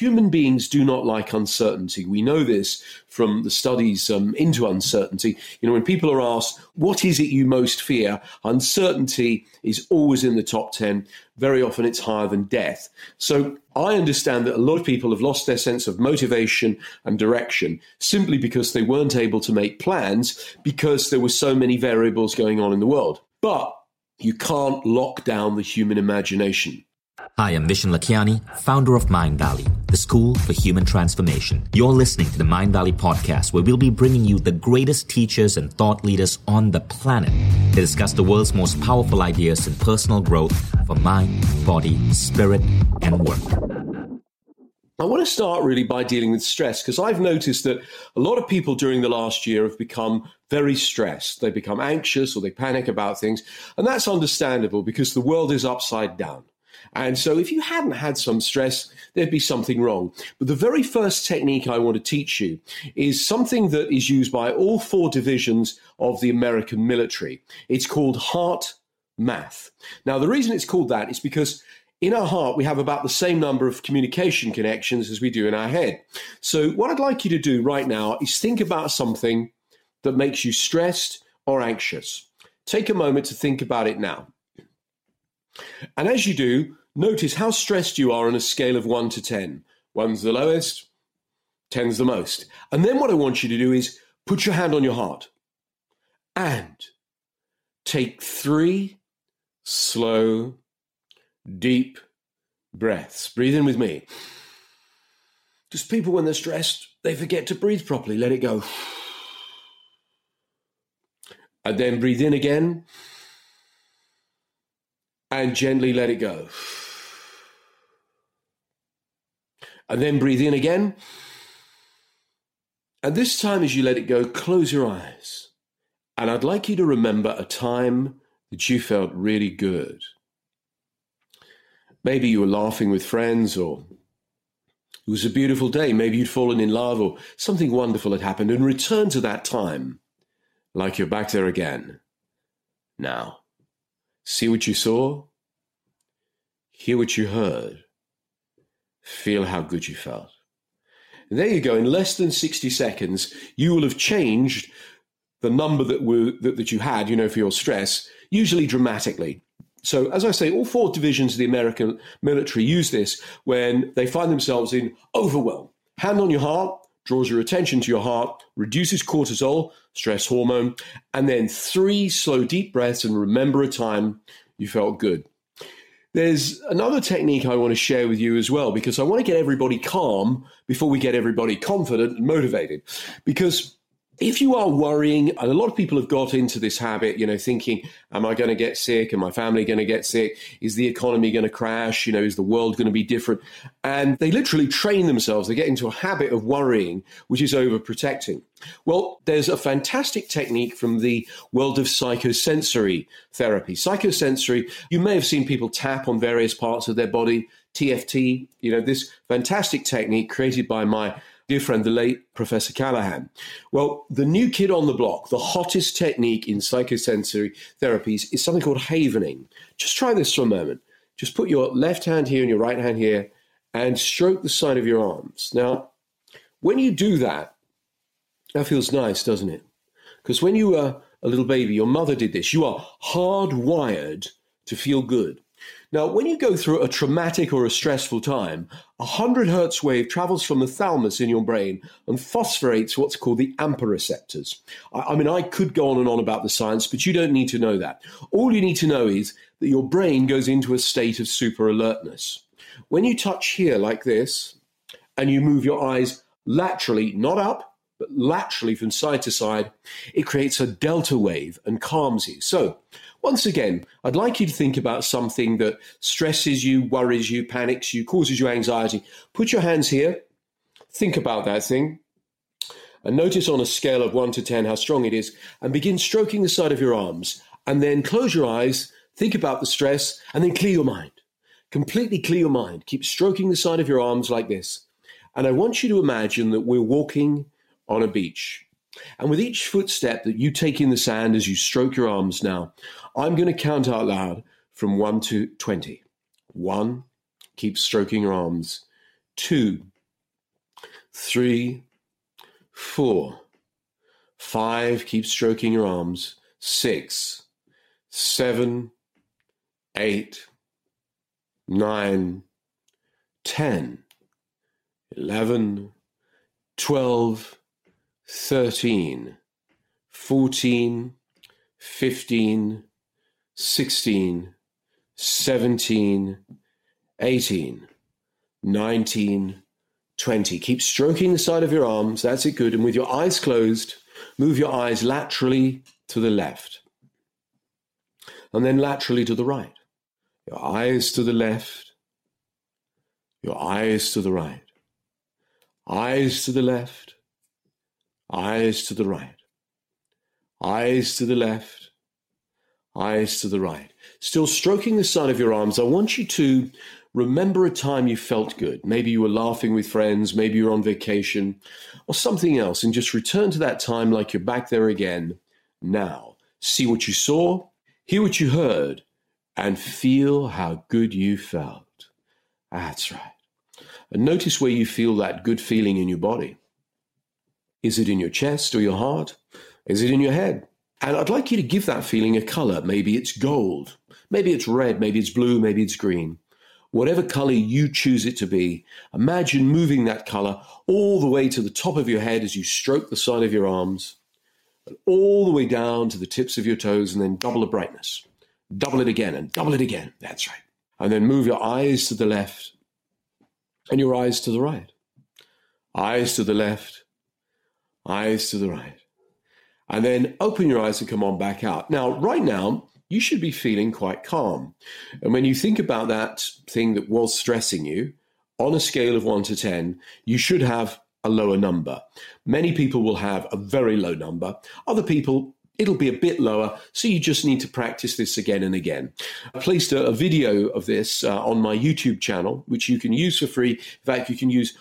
human beings do not like uncertainty. We know this from the studies um, into uncertainty. You know, when people are asked, what is it you most fear? Uncertainty is always in the top 10. Very often it's higher than death. So I understand that a lot of people have lost their sense of motivation and direction simply because they weren't able to make plans because there were so many variables going on in the world. But you can't lock down the human imagination. Hi, I'm Vishen Lakhiani, founder of Mindvalley, the school for human transformation. You're listening to the Mindvalley podcast, where we'll be bringing you the greatest teachers and thought leaders on the planet to discuss the world's most powerful ideas in personal growth for mind, body, spirit, and work. I want to start really by dealing with stress because I've noticed that a lot of people during the last year have become very stressed. They become anxious or they panic about things. And that's understandable because the world is upside down. And so if you hadn't had some stress, there'd be something wrong. But the very first technique I want to teach you is something that is used by all four divisions of the American military. It's called heart math. Now, the reason it's called that is because in our heart, we have about the same number of communication connections as we do in our head. So, what I'd like you to do right now is think about something that makes you stressed or anxious. Take a moment to think about it now. And as you do, notice how stressed you are on a scale of 1 to 10. 1's the lowest, 10's the most. And then what I want you to do is put your hand on your heart and take three slow, deep breaths. Breathe in with me. Just people, when they're stressed, they forget to breathe properly. Let it go. And then breathe in again and gently let it go. And then breathe in again. And this time, as you let it go, close your eyes. And I'd like you to remember a time that you felt really good. Maybe you were laughing with friends, or it was a beautiful day. Maybe you'd fallen in love, or something wonderful had happened, and return to that time like you're back there again. Now, See what you saw, hear what you heard, feel how good you felt. And there you go. In less than 60 seconds, you will have changed the number that, were, that, that you had, you know, for your stress, usually dramatically. So, as I say, all four divisions of the American military use this when they find themselves in overwhelm. Hand on your heart, draws your attention to your heart, reduces cortisol, stress hormone, and then three slow, deep breaths and remember a time you felt good. There's another technique I want to share with you as well because I want to get everybody calm before we get everybody confident and motivated. Because if you are worrying, and a lot of people have got into this habit, you know, thinking, am I going to get sick? Am my family going to get sick? Is the economy going to crash? You know, is the world going to be different? And they literally train themselves. They get into a habit of worrying, which is overprotecting. Well, there's a fantastic technique from the world of psychosensory therapy. Psychosensory, you may have seen people tap on various parts of their body. TFT, you know, this fantastic technique created by my dear friend, the late Professor Callahan. Well, the new kid on the block, the hottest technique in psychosensory therapies is something called havening. Just try this for a moment. Just put your left hand here and your right hand here and stroke the side of your arms. Now, when you do that, that feels nice, doesn't it? Because when you were a little baby, your mother did this. You are hardwired to feel good. Now, when you go through a traumatic or a stressful time, a 100 hertz wave travels from the thalamus in your brain and phosphorates what's called the AMPA receptors. I, I, mean, I could go on and on about the science, but you don't need to know that. All you need to know is that your brain goes into a state of super alertness. When you touch here like this, and you move your eyes laterally, not up, but laterally from side to side, it creates a delta wave and calms you. So, once again, I'd like you to think about something that stresses you, worries you, panics you, causes you anxiety. Put your hands here, think about that thing, and notice on a scale of 1 to 10 how strong it is, and begin stroking the side of your arms. And then close your eyes, think about the stress, and then clear your mind. Completely clear your mind. Keep stroking the side of your arms like this. And I want you to imagine that we're walking on a beach. And with each footstep that you take in the sand as you stroke your arms now, I'm going to count out loud from 1 to 20. 1, keep stroking your arms. two, three, four, five, keep stroking your arms, six, seven, eight, nine, ten, eleven, twelve, thirteen, fourteen, fifteen, sixteen, seventeen, eighteen, nineteen, twenty. Keep stroking the side of your arms. That's it, good. And with your eyes closed, move your eyes laterally to the left and then laterally to the right. Your eyes to the left, your eyes to the right, eyes to the left, eyes to the right, eyes to the left, eyes to the right. Still stroking the side of your arms, I want you to remember a time you felt good. Maybe you were laughing with friends, maybe you were on vacation, or something else, and just return to that time like you're back there again now. See what you saw, hear what you heard, and feel how good you felt. That's right. And notice where you feel that good feeling in your body. Is it in your chest or your heart? Is it in your head? And I'd like you to give that feeling a color. Maybe it's gold. Maybe it's red. Maybe it's blue. Maybe it's green. Whatever color you choose it to be, imagine moving that color all the way to the top of your head as you stroke the side of your arms, and all the way down to the tips of your toes, and then double the brightness. Double it again and double it again. That's right. And then move your eyes to the left and your eyes to the right. Eyes to the left, eyes to the right. And then open your eyes and come on back out. Now, right now, you should be feeling quite calm. And when you think about that thing that was stressing you, on a scale of one to 10, you should have a lower number. Many people will have a very low number. Other people it'll be a bit lower. So you just need to practice this again and again. I placed a, a video of this uh, on my YouTube channel, which you can use for free. In fact, you can use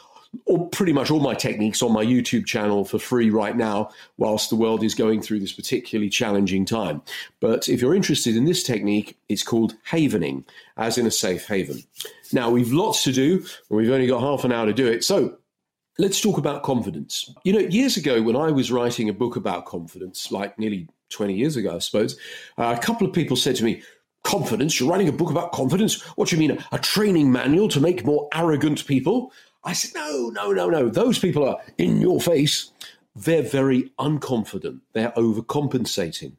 all, pretty much all my techniques on my YouTube channel for free right now, whilst the world is going through this particularly challenging time. But if you're interested in this technique, it's called havening, as in a safe haven. Now, we've lots to do, and we've only got half an hour to do it. So Let's talk about confidence. You know, years ago, when I was writing a book about confidence, like nearly 20 years ago, I suppose, uh, a couple of people said to me, Confidence? You're writing a book about confidence? What do you mean, a, a training manual to make more arrogant people? I said, No, no, no, no. Those people are in your face. They're very unconfident, they're overcompensating.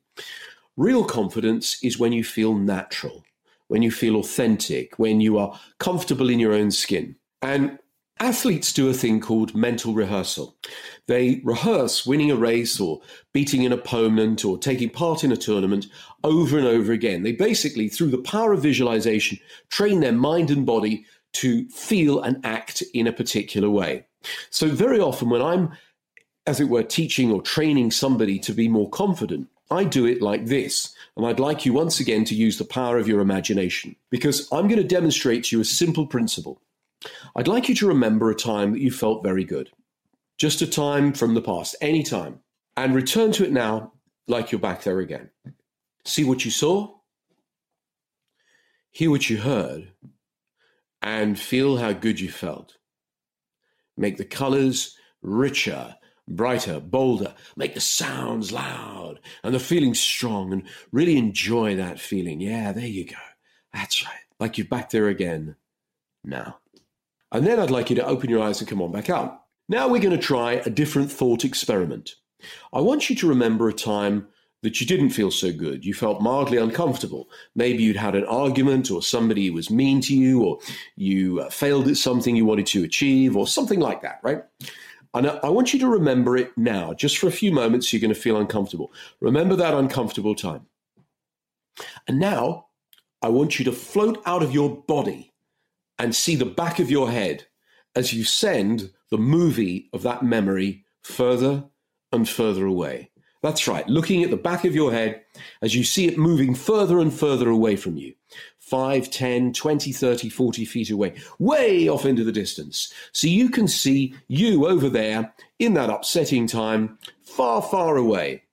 Real confidence is when you feel natural, when you feel authentic, when you are comfortable in your own skin. And Athletes do a thing called mental rehearsal. They rehearse winning a race or beating an opponent or taking part in a tournament over and over again. They basically, through the power of visualization, train their mind and body to feel and act in a particular way. So, very often, when I'm, as it were, teaching or training somebody to be more confident, I do it like this. And I'd like you once again to use the power of your imagination because I'm going to demonstrate to you a simple principle. I'd like you to remember a time that you felt very good. Just a time from the past, any time, and return to it now like you're back there again. See what you saw, hear what you heard, and feel how good you felt. Make the colors richer, brighter, bolder. Make the sounds loud and the feeling strong and really enjoy that feeling. Yeah, there you go. That's right. Like you're back there again now. And then I'd like you to open your eyes and come on back out. Now we're going to try a different thought experiment. I want you to remember a time that you didn't feel so good. You felt mildly uncomfortable. Maybe you'd had an argument, or somebody was mean to you, or you uh, failed at something you wanted to achieve, or something like that, right? And I want you to remember it now. Just for a few moments, you're going to feel uncomfortable. Remember that uncomfortable time. And now I want you to float out of your body and see the back of your head as you send the movie of that memory further and further away. That's right, looking at the back of your head as you see it moving further and further away from you 5, 10, 20, 30, 40 feet away, way off into the distance. So you can see you over there in that upsetting time, far, far away.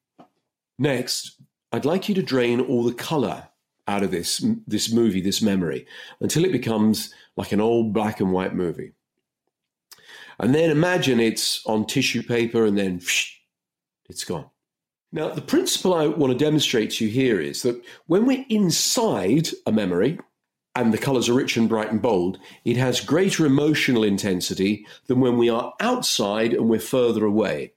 Next, I'd like you to drain all the color out of this, this movie, this memory, until it becomes like an old black and white movie. And then imagine it's on tissue paper and then it's gone. Now, the principle I want to demonstrate to you here is that when we're inside a memory and the colors are rich and bright and bold, it has greater emotional intensity than when we are outside and we're further away.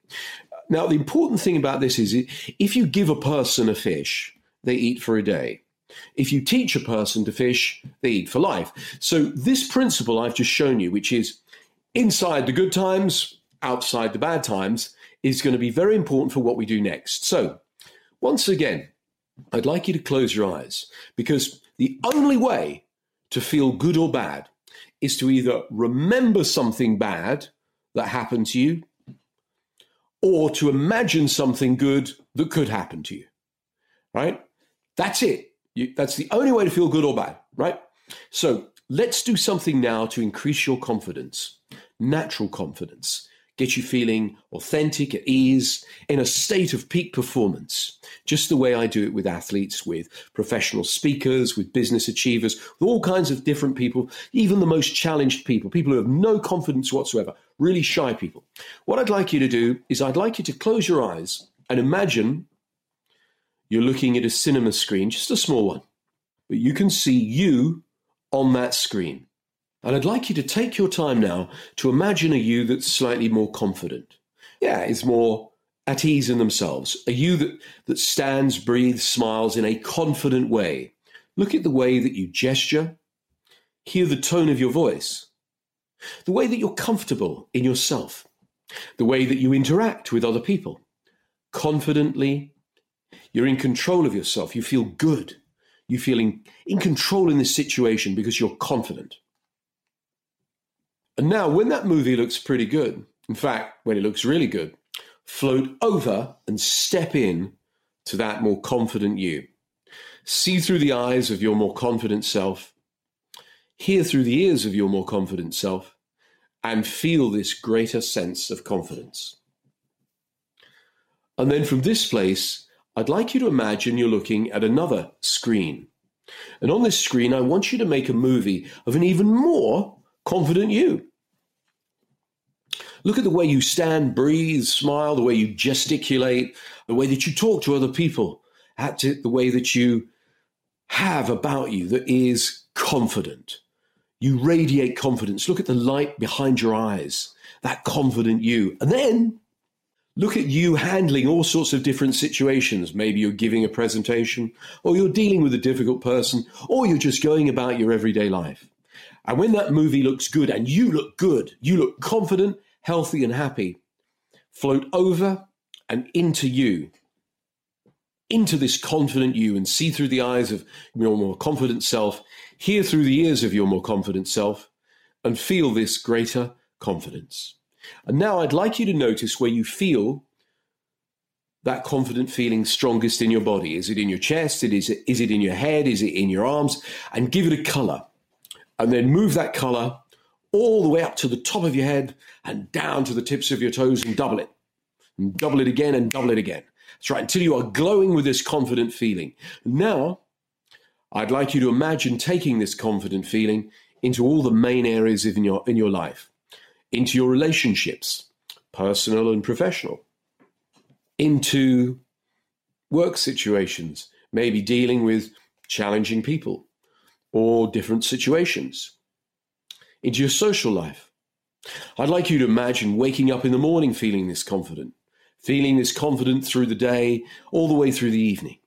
Now, the important thing about this is if you give a person a fish, they eat for a day. If you teach a person to fish, they eat for life. So, this principle I've just shown you, which is inside the good times, outside the bad times, is going to be very important for what we do next. So, once again, I'd like you to close your eyes because the only way to feel good or bad is to either remember something bad that happened to you or to imagine something good that could happen to you. Right? That's it. You, that's the only way to feel good or bad, right? So let's do something now to increase your confidence, natural confidence, get you feeling authentic, at ease, in a state of peak performance, just the way I do it with athletes, with professional speakers, with business achievers, with all kinds of different people, even the most challenged people, people who have no confidence whatsoever, really shy people. What I'd like you to do is I'd like you to close your eyes and imagine you're looking at a cinema screen, just a small one, but you can see you on that screen. And I'd like you to take your time now to imagine a you that's slightly more confident. Yeah, is more at ease in themselves. A you that, that stands, breathes, smiles in a confident way. Look at the way that you gesture, hear the tone of your voice, the way that you're comfortable in yourself, the way that you interact with other people, confidently you're in control of yourself. You feel good. You feel in, in control in this situation because you're confident. And now, when that movie looks pretty good, in fact, when it looks really good, float over and step in to that more confident you. See through the eyes of your more confident self, hear through the ears of your more confident self, and feel this greater sense of confidence. And then from this place, I'd like you to imagine you're looking at another screen. And on this screen, I want you to make a movie of an even more confident you. Look at the way you stand, breathe, smile, the way you gesticulate, the way that you talk to other people, at the way that you have about you that is confident. You radiate confidence. Look at the light behind your eyes, that confident you. And then Look at you handling all sorts of different situations. Maybe you're giving a presentation, or you're dealing with a difficult person, or you're just going about your everyday life. And when that movie looks good and you look good, you look confident, healthy, and happy, float over and into you, into this confident you, and see through the eyes of your more confident self, hear through the ears of your more confident self, and feel this greater confidence. And now I'd like you to notice where you feel that confident feeling strongest in your body. Is it in your chest? Is it, is it in your head? Is it in your arms? And give it a color. And then move that color all the way up to the top of your head and down to the tips of your toes and double it. And double it again and double it again. That's right, until you are glowing with this confident feeling. Now, I'd like you to imagine taking this confident feeling into all the main areas in your, in your life into your relationships, personal and professional, into work situations, maybe dealing with challenging people or different situations, into your social life. I'd like you to imagine waking up in the morning feeling this confident, feeling this confident through the day, all the way through the evening.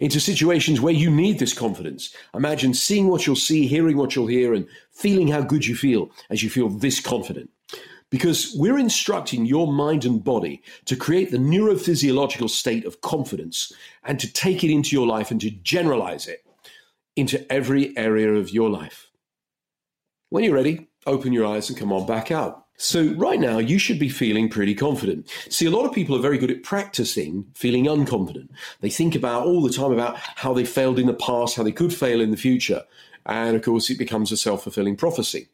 Into situations where you need this confidence. Imagine seeing what you'll see, hearing what you'll hear, and feeling how good you feel as you feel this confident. Because we're instructing your mind and body to create the neurophysiological state of confidence and to take it into your life and to generalize it into every area of your life. When you're ready, open your eyes and come on back out. So, right now, you should be feeling pretty confident. See, a lot of people are very good at practicing feeling unconfident. They think about all the time about how they failed in the past, how they could fail in the future. And of course, it becomes a self fulfilling prophecy.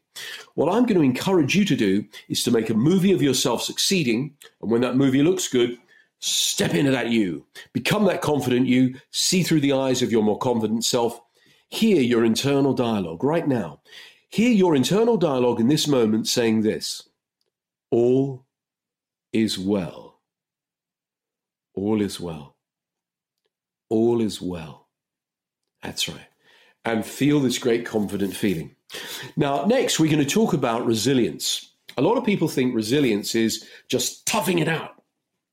What I'm going to encourage you to do is to make a movie of yourself succeeding. And when that movie looks good, step into that you. Become that confident you. See through the eyes of your more confident self. Hear your internal dialogue right now. Hear your internal dialogue in this moment saying this all is well. All is well. All is well. That's right. And feel this great confident feeling. Now, next, we're going to talk about resilience. A lot of people think resilience is just toughing it out.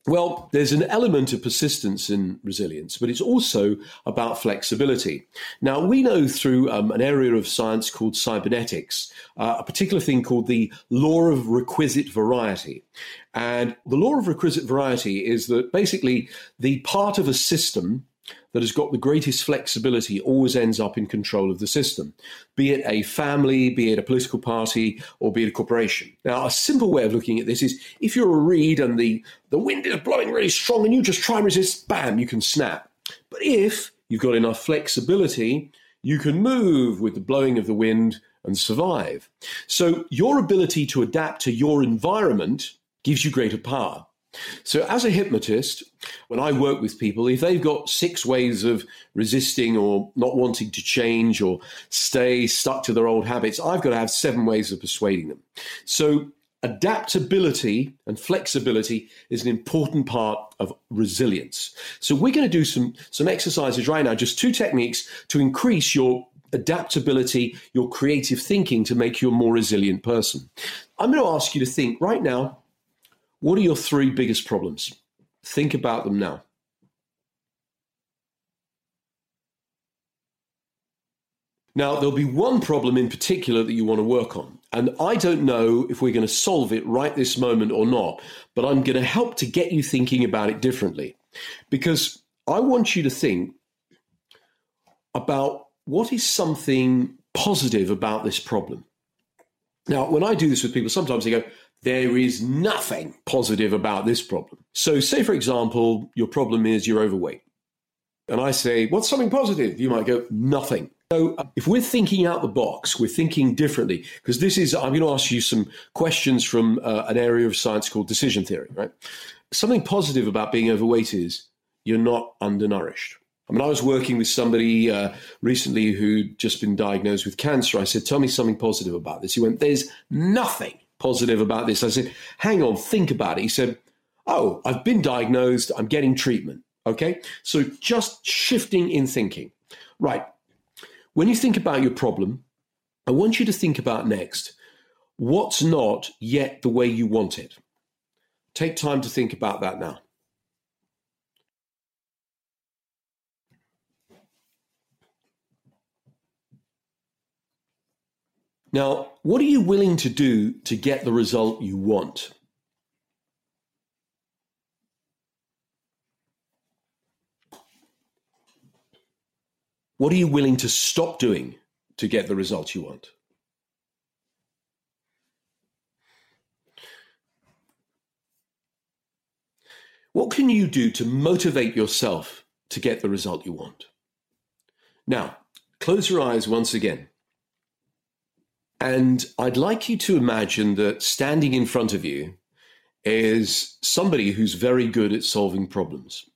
Well, there's an element of persistence in resilience, but it's also about flexibility. Now, we know through um, an area of science called cybernetics, uh, a particular thing called the law of requisite variety. And the law of requisite variety is that basically the part of a system that has got the greatest flexibility always ends up in control of the system, be it a family, be it a political party, or be it a corporation. Now, a simple way of looking at this is if you're a reed and the, the wind is blowing really strong and you just try and resist, bam, you can snap. But if you've got enough flexibility, you can move with the blowing of the wind and survive. So, your ability to adapt to your environment gives you greater power. So, as a hypnotist, when I work with people, if they've got six ways of resisting or not wanting to change or stay stuck to their old habits, I've got to have seven ways of persuading them. So, adaptability and flexibility is an important part of resilience. So, we're going to do some, some exercises right now, just two techniques to increase your adaptability, your creative thinking to make you a more resilient person. I'm going to ask you to think right now what are your three biggest problems? Think about them now. Now, there'll be one problem in particular that you want to work on. And I don't know if we're going to solve it right this moment or not, but I'm going to help to get you thinking about it differently. Because I want you to think about what is something positive about this problem. Now, when I do this with people, sometimes they go, there is nothing positive about this problem. So, say, for example, your problem is you're overweight. And I say, What's something positive? You might go, Nothing. So, if we're thinking out the box, we're thinking differently, because this is, I'm going to ask you some questions from uh, an area of science called decision theory, right? Something positive about being overweight is you're not undernourished. I mean, I was working with somebody uh, recently who'd just been diagnosed with cancer. I said, Tell me something positive about this. He went, There's nothing positive about this. I said, hang on, think about it. He said, oh, I've been diagnosed, I'm getting treatment. Okay. So just shifting in thinking. Right. When you think about your problem, I want you to think about next what's not yet the way you want it. Take time to think about that now. Now, what are you willing to do to get the result you want? What are you willing to stop doing to get the result you want? What can you do to motivate yourself to get the result you want? Now, close your eyes once again. And I'd like you to imagine that standing in front of you is somebody who's very good at solving problems.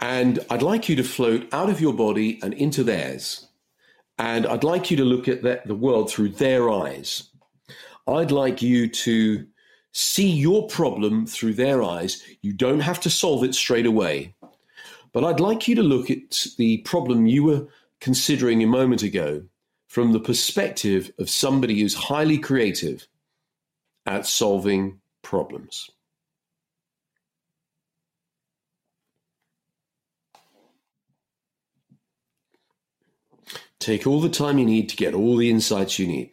And I'd like you to float out of your body and into theirs. And I'd like you to look at the, the world through their eyes. I'd like you to see your problem through their eyes. You don't have to solve it straight away. But I'd like you to look at the problem you were considering a moment ago from the perspective of somebody who's highly creative at solving problems. Take all the time you need to get all the insights you need.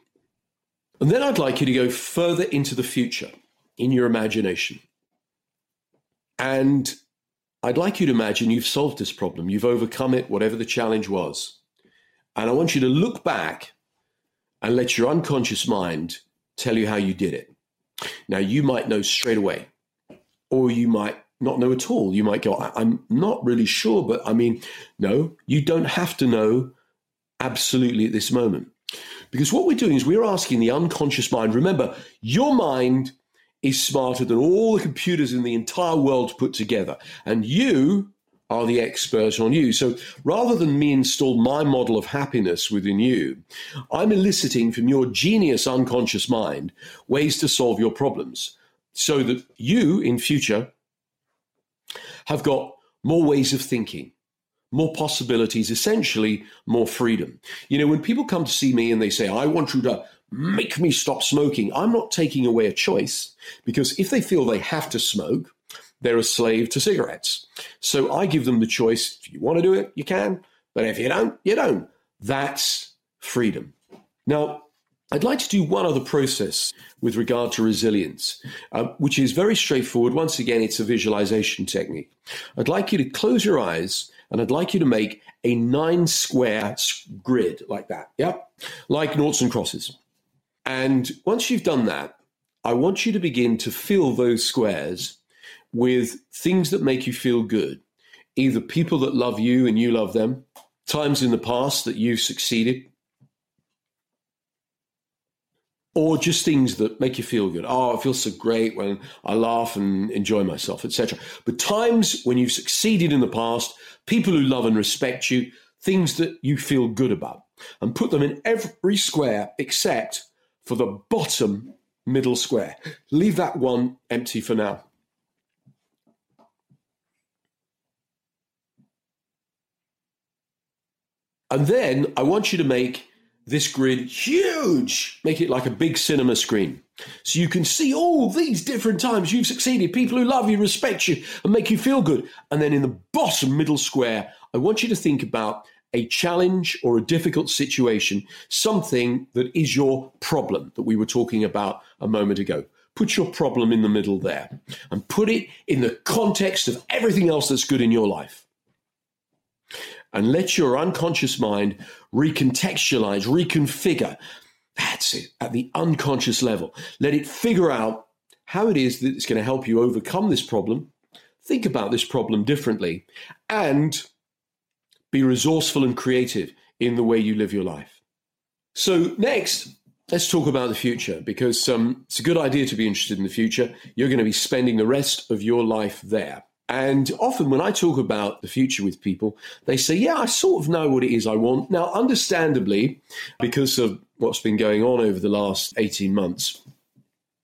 And then I'd like you to go further into the future in your imagination. And I'd like you to imagine you've solved this problem, you've overcome it, whatever the challenge was. And I want you to look back and let your unconscious mind tell you how you did it. Now, you might know straight away, or you might not know at all. You might go, I'm not really sure, but I mean, no, you don't have to know absolutely at this moment. Because what we're doing is we're asking the unconscious mind, remember, your mind is smarter than all the computers in the entire world put together. And you are the expert on you. So rather than me install my model of happiness within you, I'm eliciting from your genius unconscious mind ways to solve your problems so that you in future have got more ways of thinking, more possibilities, essentially more freedom. You know, when people come to see me and they say, I want you to make me stop smoking, I'm not taking away a choice because if they feel they have to smoke, they're a slave to cigarettes. So I give them the choice. If you want to do it, you can. But if you don't, you don't. That's freedom. Now, I'd like to do one other process with regard to resilience, uh, which is very straightforward. Once again, it's a visualization technique. I'd like you to close your eyes and I'd like you to make a nine square grid like that. Yep. Like noughts and crosses. And once you've done that, I want you to begin to fill those squares with things that make you feel good, either people that love you and you love them, times in the past that you've succeeded, or just things that make you feel good. Oh, it feels so great when I laugh and enjoy myself, etc. But times when you've succeeded in the past, people who love and respect you, things that you feel good about, and put them in every square except for the bottom middle square. Leave that one empty for now. And then I want you to make this grid huge, make it like a big cinema screen. So you can see all these different times you've succeeded, people who love you, respect you, and make you feel good. And then in the bottom middle square, I want you to think about a challenge or a difficult situation, something that is your problem that we were talking about a moment ago. Put your problem in the middle there and put it in the context of everything else that's good in your life and let your unconscious mind recontextualize, reconfigure. That's it, at the unconscious level. Let it figure out how it is that it's going to help you overcome this problem, think about this problem differently, and be resourceful and creative in the way you live your life. So, next, let's talk about the future because um, it's a good idea to be interested in the future. You're going to be spending the rest of your life there. And often when I talk about the future with people, they say, Yeah, I sort of know what it is I want. Now, understandably, because of what's been going on over the last 18 months,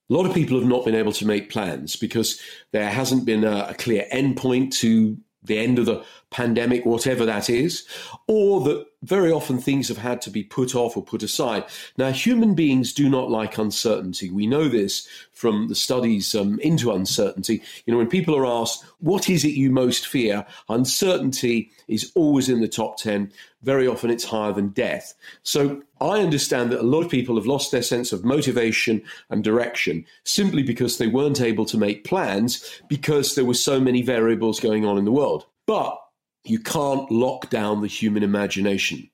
a lot of people have not been able to make plans because there hasn't been a, a clear endpoint to the end of the pandemic, whatever that is, or that very often things have had to be put off or put aside. Now, human beings do not like uncertainty. We know this from the studies um, into uncertainty. You know, when people are asked, what is it you most fear? Uncertainty is always in the top 10. Very often it's higher than death. So I understand that a lot of people have lost their sense of motivation and direction simply because they weren't able to make plans because there were so many variables going on in the world. But you can't lock down the human imagination.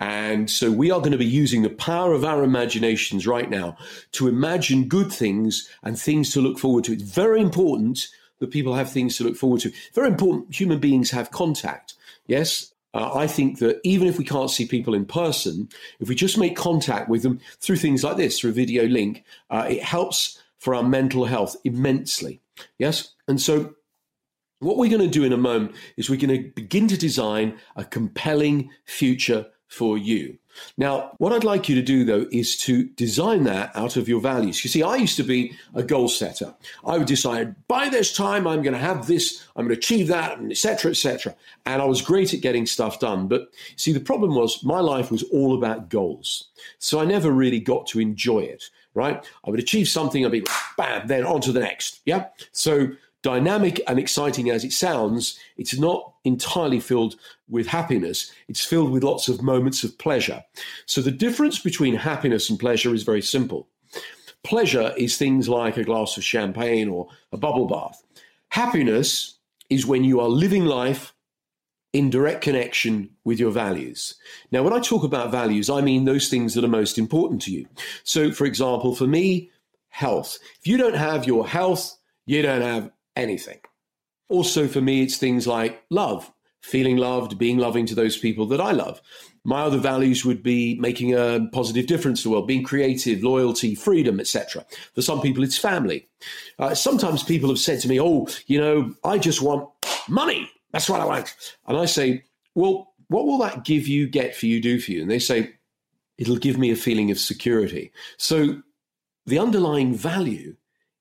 And so we are going to be using the power of our imaginations right now to imagine good things and things to look forward to. It's very important that people have things to look forward to. Very important human beings have contact. Yes, uh, I think that even if we can't see people in person, if we just make contact with them through things like this, through a video link, uh, it helps for our mental health immensely. Yes, and so what we're going to do in a moment is we're going to begin to design a compelling future for you. Now, what I'd like you to do though is to design that out of your values. You see, I used to be a goal setter. I would decide by this time I'm going to have this, I'm going to achieve that, etc., etc. And I was great at getting stuff done. But see, the problem was my life was all about goals. So I never really got to enjoy it, right? I would achieve something, I'd be bam, then on to the next. Yeah. So dynamic and exciting as it sounds, it's not entirely filled with happiness. It's filled with lots of moments of pleasure. So the difference between happiness and pleasure is very simple. Pleasure is things like a glass of champagne or a bubble bath. Happiness is when you are living life in direct connection with your values. Now, when I talk about values, I mean those things that are most important to you. So, for example, for me, health. If you don't have your health, you don't have anything. Also, for me, it's things like love, feeling loved, being loving to those people that I love. My other values would be making a positive difference to the world, being creative, loyalty, freedom, etc. For some people, it's family. Uh, sometimes people have said to me, "Oh, you know, I just want money." That's what I want. And I say, well, what will that give you, get for you, do for you? And they say, it'll give me a feeling of security. So the underlying value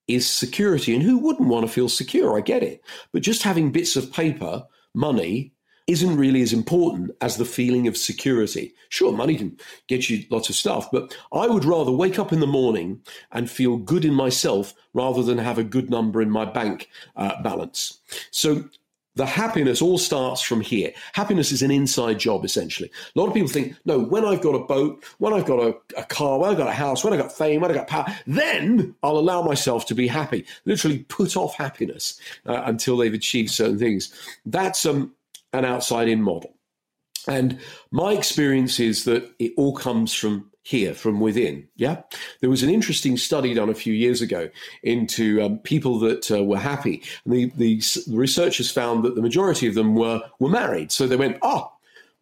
is security. And who wouldn't want to feel secure? I get it. But just having bits of paper, money, isn't really as important as the feeling of security. Sure, money can get you lots of stuff, but I would rather wake up in the morning and feel good in myself rather than have a good number in my bank uh, balance. So the happiness all starts from here. Happiness is an inside job, essentially. A lot of people think, no, when I've got a boat, when I've got a, a, car, when I've got a house, when I've got fame, when I've got power, then I'll allow myself to be happy. Literally put off happiness uh, until they've achieved certain things. That's um, an outside in model. And my experience is that it all comes from here, from within. Yeah. There was an interesting study done a few years ago into um, people that uh, were happy. And the, the, researchers found that the majority of them were, were married. So they went, oh,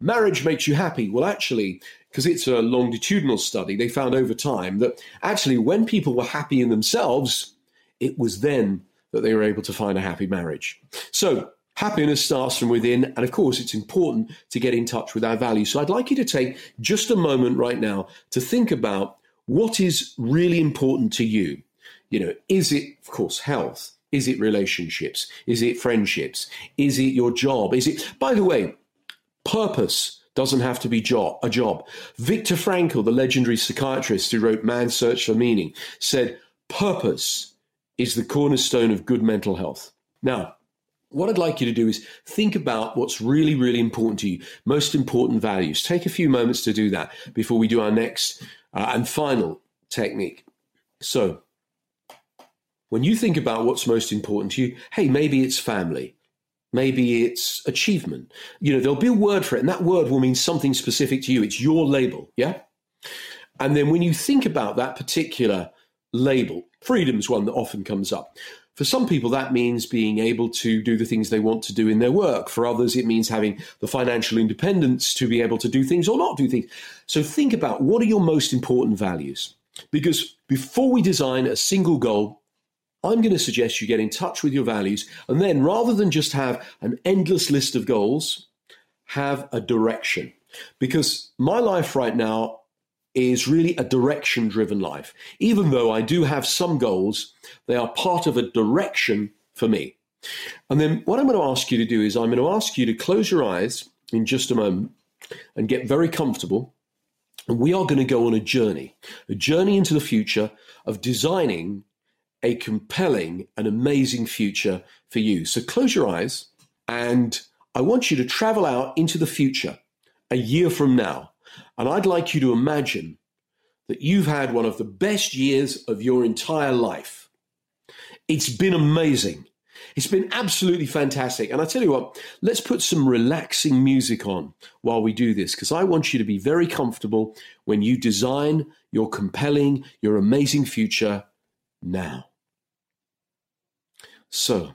marriage makes you happy. Well, actually, because it's a longitudinal study, they found over time that actually when people were happy in themselves, it was then that they were able to find a happy marriage. So Happiness starts from within, and of course, it's important to get in touch with our values. So, I'd like you to take just a moment right now to think about what is really important to you. You know, is it, of course, health? Is it relationships? Is it friendships? Is it your job? Is it, by the way, purpose doesn't have to be job, a job. Viktor Frankl, the legendary psychiatrist who wrote Man's Search for Meaning, said, Purpose is the cornerstone of good mental health. Now, what I'd like you to do is think about what's really, really important to you, most important values. Take a few moments to do that before we do our next uh, and final technique. So, when you think about what's most important to you, hey, maybe it's family, maybe it's achievement. You know, there'll be a word for it, and that word will mean something specific to you. It's your label, yeah? And then when you think about that particular label, freedom's one that often comes up. For some people, that means being able to do the things they want to do in their work. For others, it means having the financial independence to be able to do things or not do things. So think about what are your most important values? Because before we design a single goal, I'm going to suggest you get in touch with your values. And then rather than just have an endless list of goals, have a direction. Because my life right now is really a direction driven life. Even though I do have some goals, they are part of a direction for me. And then what I'm going to ask you to do is I'm going to ask you to close your eyes in just a moment and get very comfortable. And we are going to go on a journey, a journey into the future of designing a compelling and amazing future for you. So close your eyes and I want you to travel out into the future a year from now. And I'd like you to imagine that you've had one of the best years of your entire life. It's been amazing. It's been absolutely fantastic. And I tell you what, let's put some relaxing music on while we do this, because I want you to be very comfortable when you design your compelling, your amazing future now. So,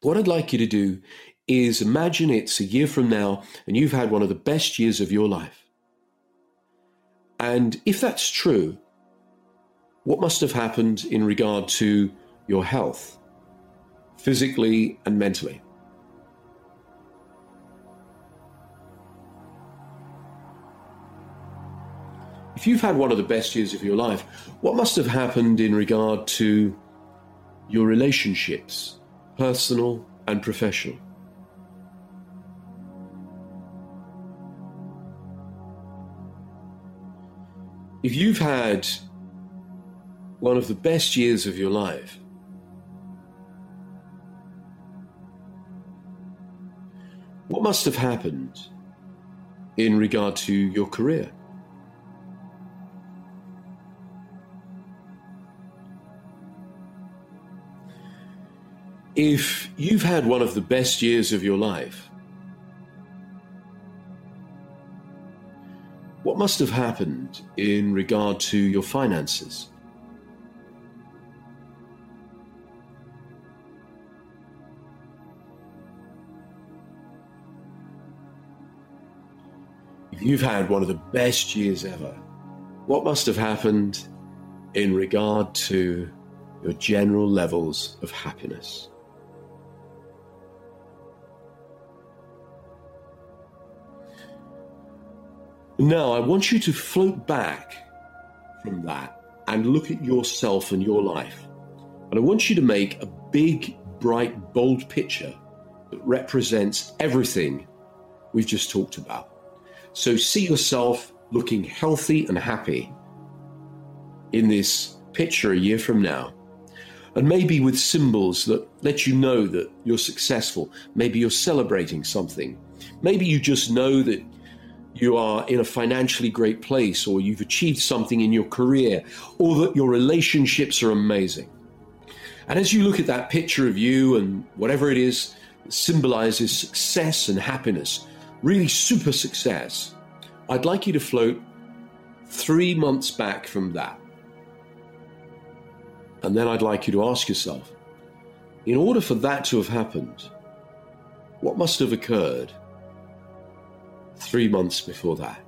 what I'd like you to do is imagine it's a year from now and you've had one of the best years of your life. And if that's true, what must have happened in regard to your health, physically and mentally? If you've had one of the best years of your life, what must have happened in regard to your relationships, personal and professional? If you've had one of the best years of your life, what must have happened in regard to your career? If you've had one of the best years of your life, What must have happened in regard to your finances? You've had one of the best years ever, what must have happened in regard to your general levels of happiness? Now, I want you to float back from that and look at yourself and your life. And I want you to make a big, bright, bold picture that represents everything we've just talked about. So see yourself looking healthy and happy in this picture a year from now. And maybe with symbols that let you know that you're successful. Maybe you're celebrating something. Maybe you just know that you are in a financially great place or you've achieved something in your career or that your relationships are amazing. And as you look at that picture of you and whatever it is that symbolizes success and happiness, really super success, I'd like you to float three months back from that. And then I'd like you to ask yourself in order for that to have happened, what must have occurred three months before that?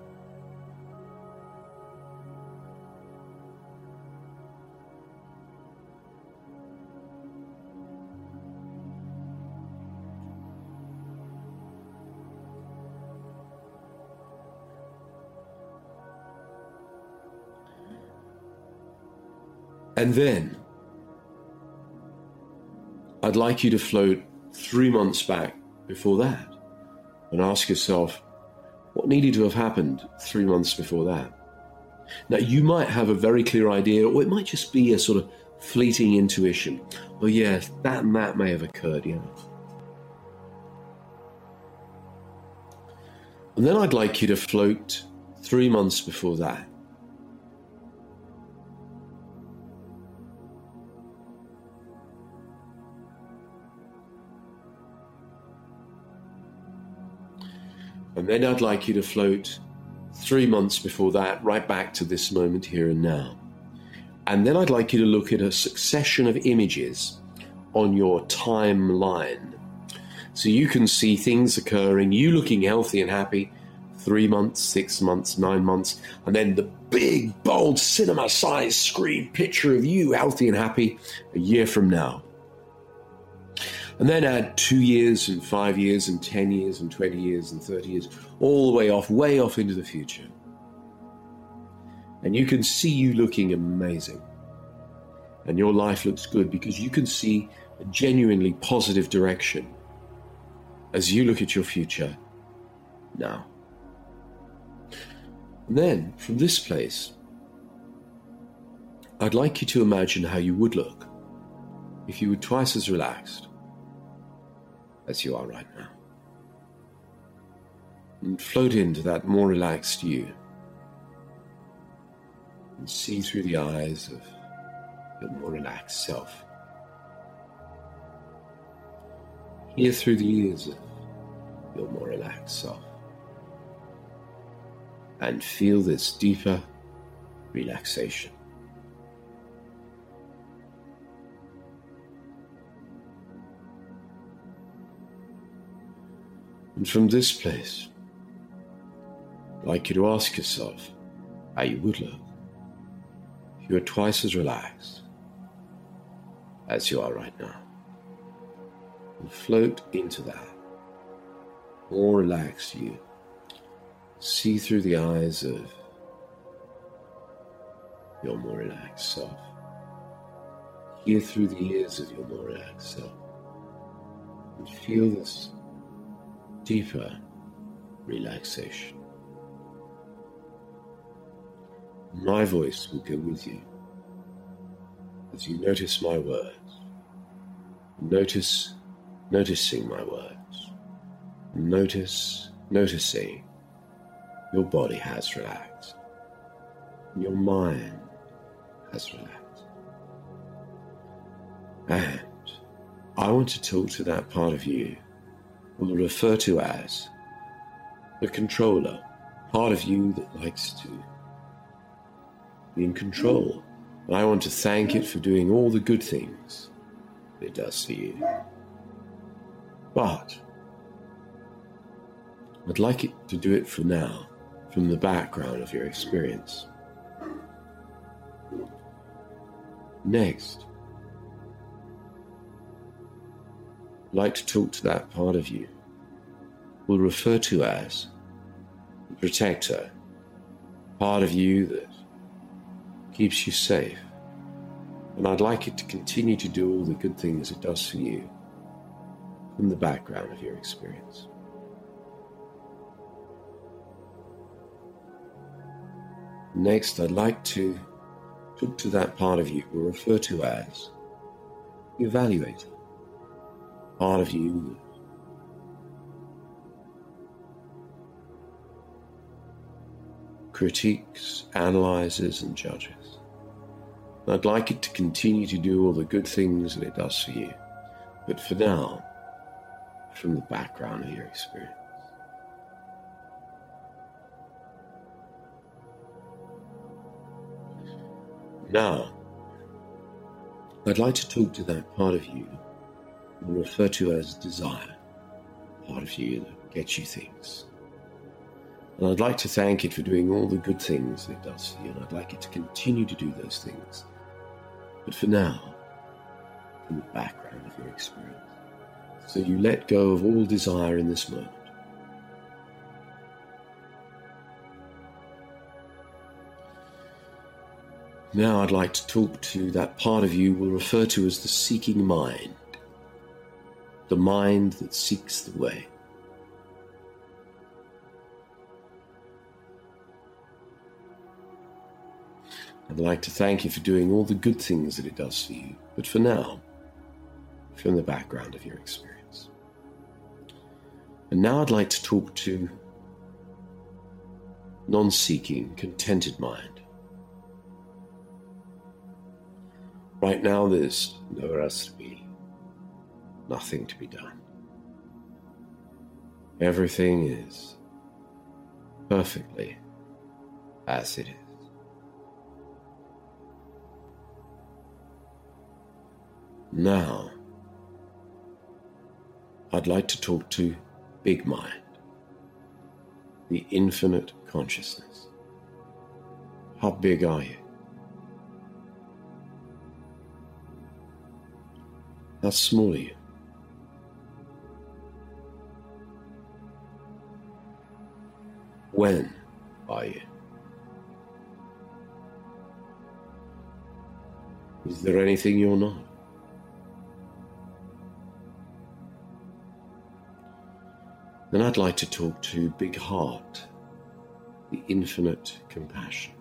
And then I'd like you to float three months back before that and ask yourself what needed to have happened three months before that. Now, you might have a very clear idea, or it might just be a sort of fleeting intuition. Oh, yes, that and that may have occurred, yeah. And then I'd like you to float three months before that And then I'd like you to float three months before that, right back to this moment here and now. And then I'd like you to look at a succession of images on your timeline. So you can see things occurring, you looking healthy and happy, three months, six months, nine months, and then the big, bold, cinema sized screen picture of you healthy and happy a year from now. And then add two years and five years and 10 years and 20 years and 30 years, all the way off, way off into the future. And you can see you looking amazing. And your life looks good because you can see a genuinely positive direction as you look at your future now. And then, from this place, I'd like you to imagine how you would look if you were twice as relaxed as you are right now. And float into that more relaxed you. And see through the eyes of your more relaxed self. Hear through the ears of your more relaxed self. And feel this deeper relaxation. And from this place, I'd like you to ask yourself how you would look if you were twice as relaxed as you are right now. And float into that more relaxed you. See through the eyes of your more relaxed self. Hear through the ears of your more relaxed self. And feel this deeper relaxation. My voice will go with you as you notice my words. Notice, noticing my words. Notice, noticing your body has relaxed. Your mind has relaxed. And I want to talk to that part of you we'll refer to as the controller, part of you that likes to be in control. And I want to thank it for doing all the good things it does for you. But I'd like it to do it for now, from the background of your experience. Next, like to talk to that part of you we'll refer to as the protector, part of you that keeps you safe. And I'd like it to continue to do all the good things it does for you from the background of your experience. Next, I'd like to talk to that part of you we'll refer to as evaluator. Part of you critiques, analyzes, and judges. I'd like it to continue to do all the good things that it does for you. But for now, from the background of your experience. Now, I'd like to talk to that part of you refer to as desire, part of you that gets you things. And I'd like to thank it for doing all the good things it does for you, and I'd like it to continue to do those things. But for now, in the background of your experience, so you let go of all desire in this moment. Now I'd like to talk to that part of you we'll refer to as the seeking mind, the mind that seeks the way. I'd like to thank you for doing all the good things that it does for you, but for now, from the background of your experience. And now I'd like to talk to non seeking, contented mind. Right now, there's nowhere else to be, nothing to be done. Everything is perfectly as it is. Now, I'd like to talk to Big Mind, the infinite consciousness. How big are you? How small are you? When are you? Is there anything you're not? Then I'd like to talk to Big Heart, the infinite compassion.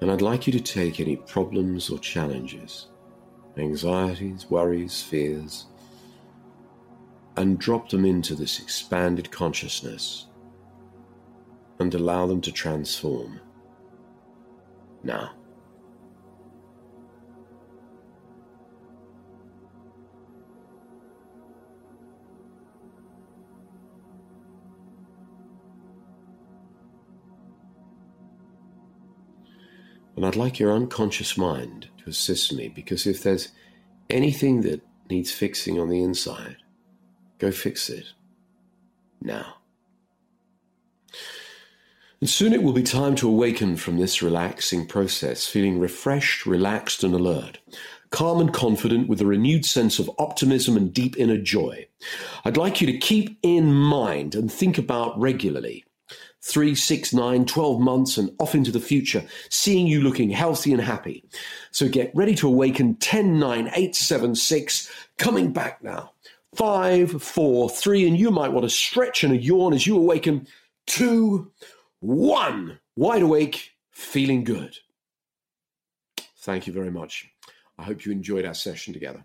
And I'd like you to take any problems or challenges, anxieties, worries, fears, and drop them into this expanded consciousness and allow them to transform. Now. And I'd like your unconscious mind to assist me because if there's anything that needs fixing on the inside, go fix it now. And soon it will be time to awaken from this relaxing process, feeling refreshed, relaxed, and alert, calm and confident with a renewed sense of optimism and deep inner joy. I'd like you to keep in mind and think about regularly three, six, nine, 12 months and off into the future, seeing you looking healthy and happy. So get ready to awaken 10, 9, 8, 7, 6, coming back now. Five, four, three, and you might want to stretch and a yawn as you awaken. Two, one, wide awake, feeling good. Thank you very much. I hope you enjoyed our session together.